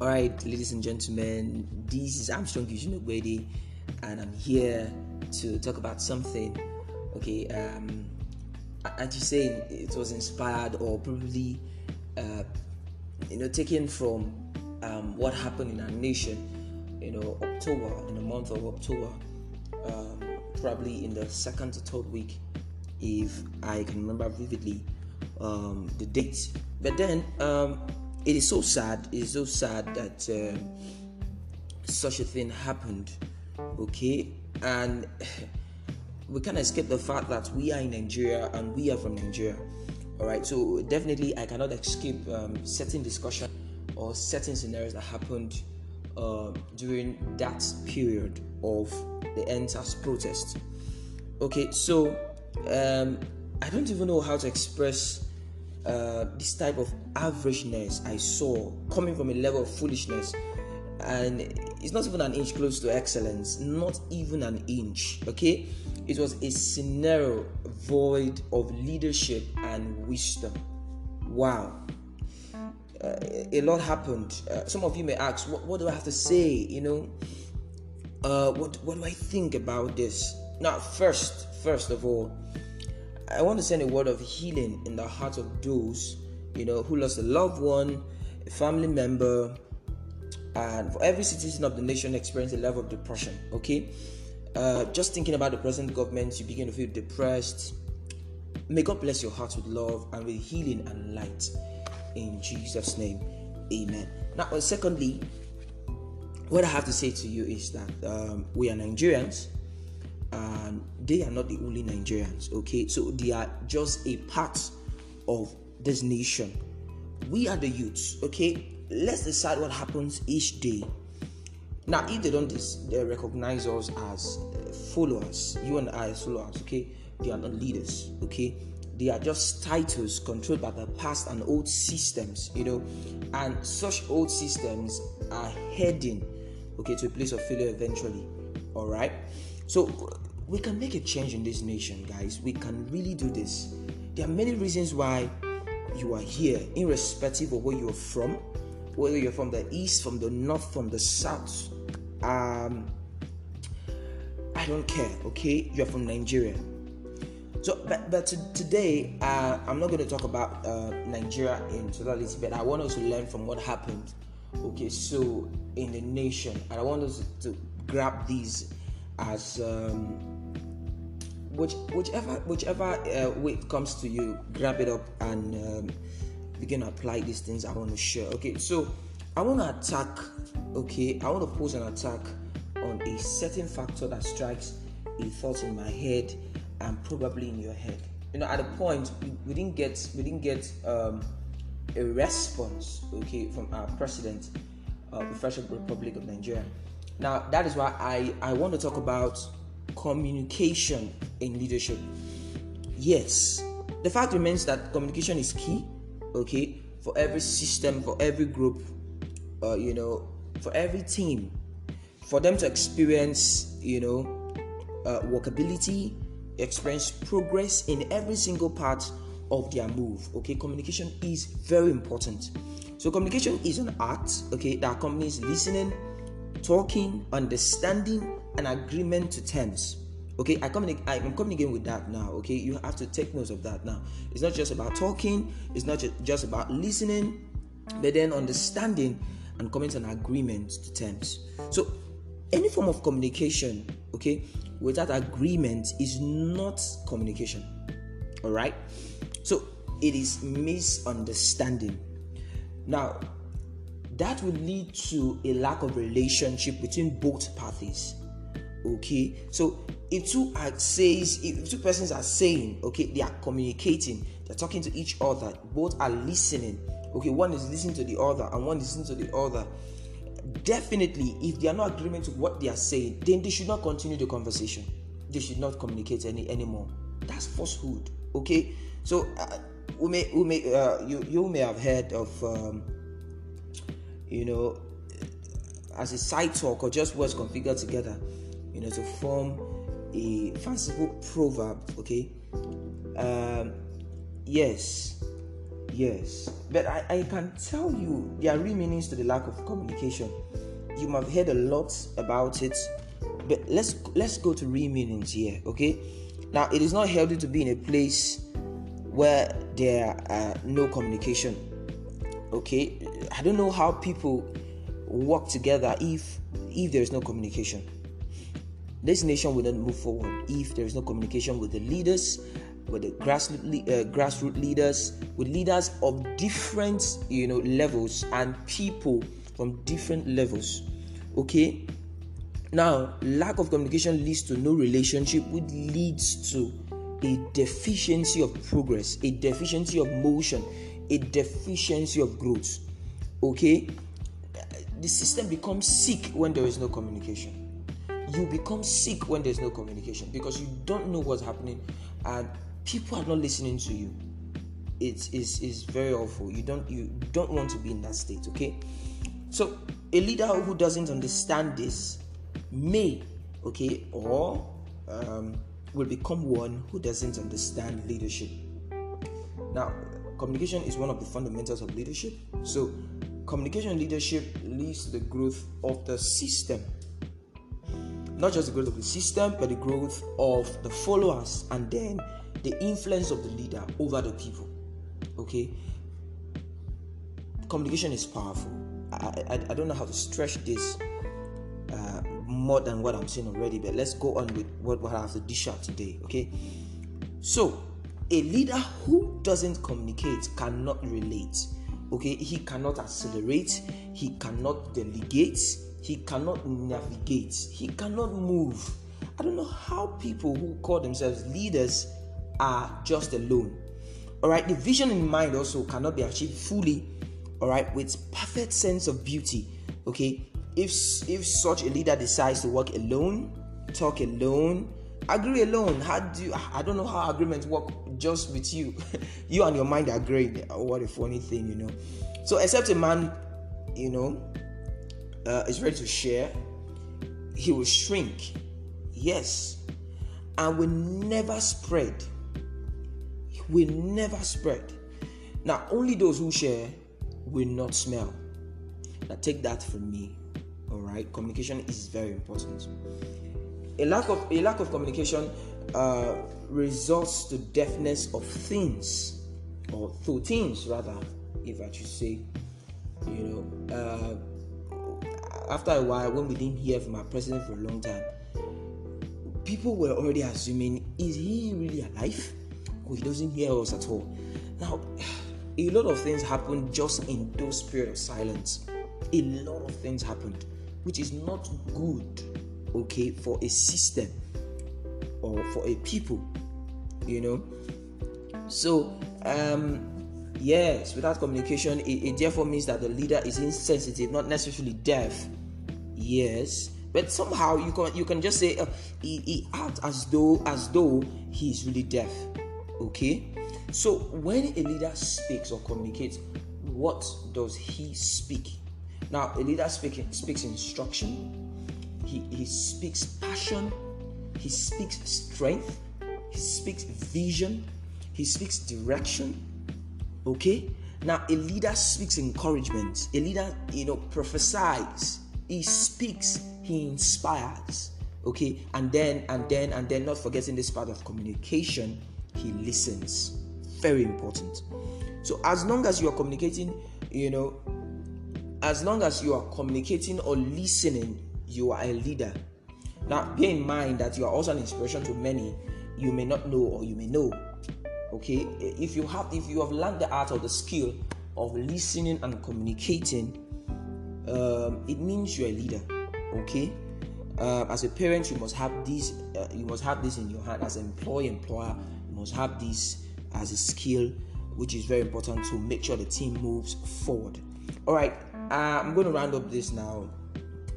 All right, ladies and gentlemen, this is Armstrong Gujinogbedi, and I'm here to talk about something. Okay, um, as you say, it was inspired or probably, uh, you know, taken from um, what happened in our nation. You know, October in the month of October, um, probably in the second to third week, if I can remember vividly um, the date. But then um, it is so sad. It is so sad that uh, such a thing happened. Okay, and we can't escape the fact that we are in Nigeria and we are from Nigeria. All right, so definitely I cannot escape um, certain discussion or certain scenarios that happened uh, during that period of the EndSARS protest. Okay, so um, I don't even know how to express uh, this type of averageness I saw coming from a level of foolishness, and it's not even an inch close to excellence, not even an inch. Okay, it was a scenario void of leadership and wisdom. Wow. Uh, a lot happened. Uh, some of you may ask, what, what, do I have to say? You know, uh, what what do I think about this? Now, first, first of all, I want to send a word of healing in the heart of those, you know, who lost a loved one, a family member, and for every citizen of the nation experiencing a level of depression. Okay, uh, just thinking about the present government, you begin to feel depressed. May God bless your heart with love and with healing and light. In Jesus' name, Amen. Now, secondly, what I have to say to you is that um, we are Nigerians and they are not the only Nigerians, okay? So they are just a part of this nation. We are the youths, okay? Let's decide what happens each day. Now, if they don't they recognize us as uh, followers, you and I as followers, okay? They are not leaders, okay? They are just titles controlled by the past and old systems, you know, and such old systems are heading, okay, to a place of failure eventually. All right. So we can make a change in this nation, guys. We can really do this. There are many reasons why you are here, irrespective of where you're from, whether you're from the east, from the north, from the south. Um, I don't care, okay? You're from Nigeria. So, but, but to, today, uh, I'm not going to talk about uh, Nigeria in totality, but I want us to learn from what happened, okay? So, in the nation, and I want us to grab these as um, which, whichever whichever uh, way it comes to you, grab it up and um, begin to apply these things I want to share. Okay, so I want to attack. Okay, I want to pose an attack on a certain factor that strikes a thought in my head and probably in your head. You know, at a point we, we didn't get we didn't get um, a response. Okay, from our president of the Federal Republic of Nigeria now, that is why I, I want to talk about communication in leadership. Yes, the fact remains that communication is key, okay, for every system, for every group, uh, you know, for every team, for them to experience, you know, uh, workability, experience progress in every single part of their move. Okay, communication is very important. So, communication is an art, okay, that accompanies listening talking, understanding, and agreement to terms. Okay, I communicate. I'm communicating with that now. Okay, you have to take note of that now. It's not just about talking. It's not just about listening, but then understanding and coming to an agreement to terms. So, any form of communication, okay, without agreement is not communication. All right. So it is misunderstanding. Now, that will lead to a lack of relationship between both parties okay? So if two are says if two persons are saying okay they are communicating they're talking to each other both are listening okay? One is listening to the other and one is listening to the other. Definitely if they are not agreement to what they are saying then they should not continue the conversation. They should not communicate any anymore. That's falsehood okay? So uh, we may we may uh, you you may have heard of um, you know, as a side talk or just words configured together, you know, to form a fanciful proverb. Okay. Um, yes, Yes, but I, I can tell you there are real meanings to the lack of communication. You might have heard a lot about it, but let's let's go to real meanings here, okay? Now it is not healthy to be in a place where there are no communication. Okay, I don't know how people work together if if there is no communication. This nation will not move forward if there is no communication with the leaders, with the grassroots uh, grassroots leaders, with leaders of different you know levels and people from different levels. Okay. Now, lack of communication leads to no relationship, which leads to a deficiency of progress, a deficiency of motion, a deficiency of growth. Okay, the system becomes sick when there is no communication. You become sick when there's no communication because you don't know what's happening and people are not listening to you. It is is very awful. You don't you don't want to be in that state, okay? So a leader who doesn't understand this may, okay, or um, will become one who doesn't understand leadership. Now, communication is one of the fundamentals of leadership. So, communication leadership leads to the growth of the system. Not just the growth of the system, but the growth of the followers and then the influence of the leader over the people. Okay? Communication is powerful. I, I, I don't know how to stretch this more than what I'm saying already, but let's go on with what, what I have to dish out today. Okay? So, a leader who doesn't communicate cannot relate okay he cannot accelerate he cannot delegate he cannot navigate he cannot move i don't know how people who call themselves leaders are just alone all right the vision in mind also cannot be achieved fully all right with perfect sense of beauty okay if if such a leader decides to work alone talk alone agree alone how do you i don't know how agreements work just with you. You and your mind agreeing oh, what a funny thing you know. So except a man you know uh, is ready to share he will shrink. Yes. And will never spread. Will never spread. Now only those who share will not smell. Now take that from me all right communication is very important. A lack of a lack of communication uh, results to deafness of things or through things rather if i should say you know uh, after a while when we didn't hear from our president for a long time people were already assuming is he really alive? Or he doesn't hear us at all. Now a lot of things happened just in those periods of silence. A lot of things happened which is not good okay for a system or for a people you know? So um yes without communication it, it therefore means that the leader is insensitive not necessarily deaf yes but somehow you can you can just say uh, he, he acts as though as though he is really deaf okay? So when a leader speaks or communicates what does he speak now a leader speak, speaks instruction he, he speaks passion, he speaks strength, he speaks vision, he speaks direction. Okay? Now, a leader speaks encouragement. A leader, you know, prophesies. He speaks, he inspires. Okay? And then, and then, and then, not forgetting this part of communication, he listens. Very important. So, as long as you are communicating, you know, as long as you are communicating or listening you are a leader. Now, bear in mind that you are also an inspiration to many you may not know or you may know. Okay, if you have if you have learned the art or the skill of listening and communicating, um, it means you're a leader. Okay, uh, as a parent, you must have this. Uh, you must have this in your hand. As an employee, employer, you must have this as a skill, which is very important to make sure the team moves forward. All right, uh, I'm going to round up this now.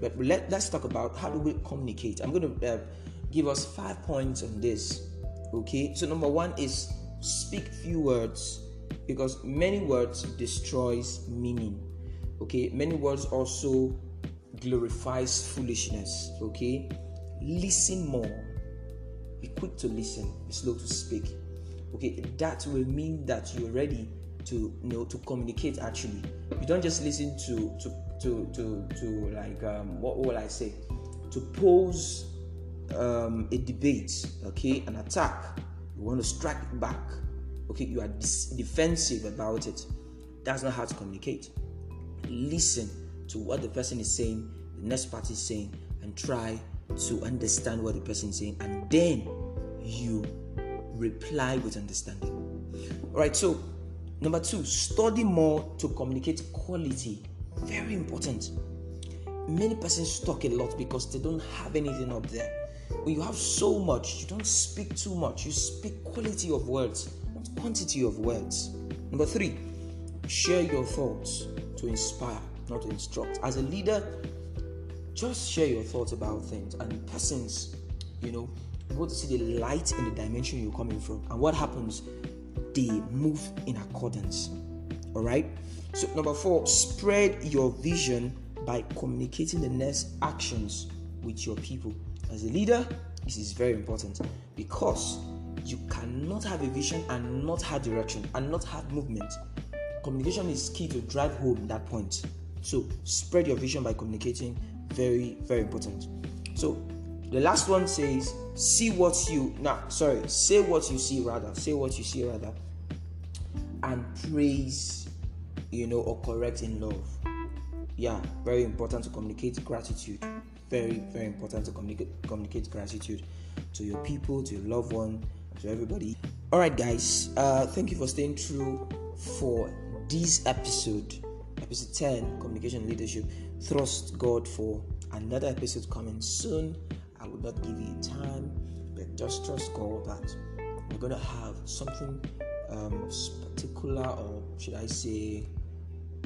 But let, let's talk about how do we communicate. I'm going to uh, give us five points on this. Okay, so number one is speak few words because many words destroys meaning. Okay, many words also glorifies foolishness. Okay, listen more. Be quick to listen. Be slow to speak. Okay, that will mean that you're ready to you know to communicate actually. You don't just listen to to to to, to like um, what will i say? To pose um, a debate okay? An attack. You want to strike back okay? You are dis- defensive about it. That's not how to communicate. Listen to what the person is saying the next party is saying and try to understand what the person is saying and then you reply with understanding. All right so number two study more to communicate quality. Very important. Many persons talk a lot because they don't have anything up there. When you have so much you don't speak too much. You speak quality of words not quantity of words. Number three share your thoughts to inspire not to instruct. As a leader just share your thoughts about things. And persons you know want to see the light in the dimension you're coming from. And what happens they move in accordance. All right? So number four spread your vision by communicating the next actions with your people. As a leader this is very important because you cannot have a vision and not have direction and not have movement. Communication is key to drive home that point. So spread your vision by communicating. Very very important. So the last one says see what you now sorry say what you see rather say what you see rather and praise you know or correct in love. Yeah very important to communicate gratitude. Very very important to communicate communicate gratitude to your people to your loved one to everybody. All right guys uh thank you for staying true for this episode episode 10 communication leadership. Trust god for another episode coming soon not give you time but just trust god that we're gonna have something um, spectacular or should i say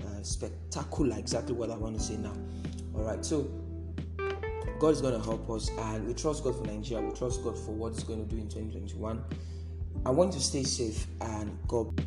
uh, spectacular exactly what i want to say now. All right so god is to help us and we trust god for nigeria we trust god for what he's going to do in 2021 i want to stay safe and god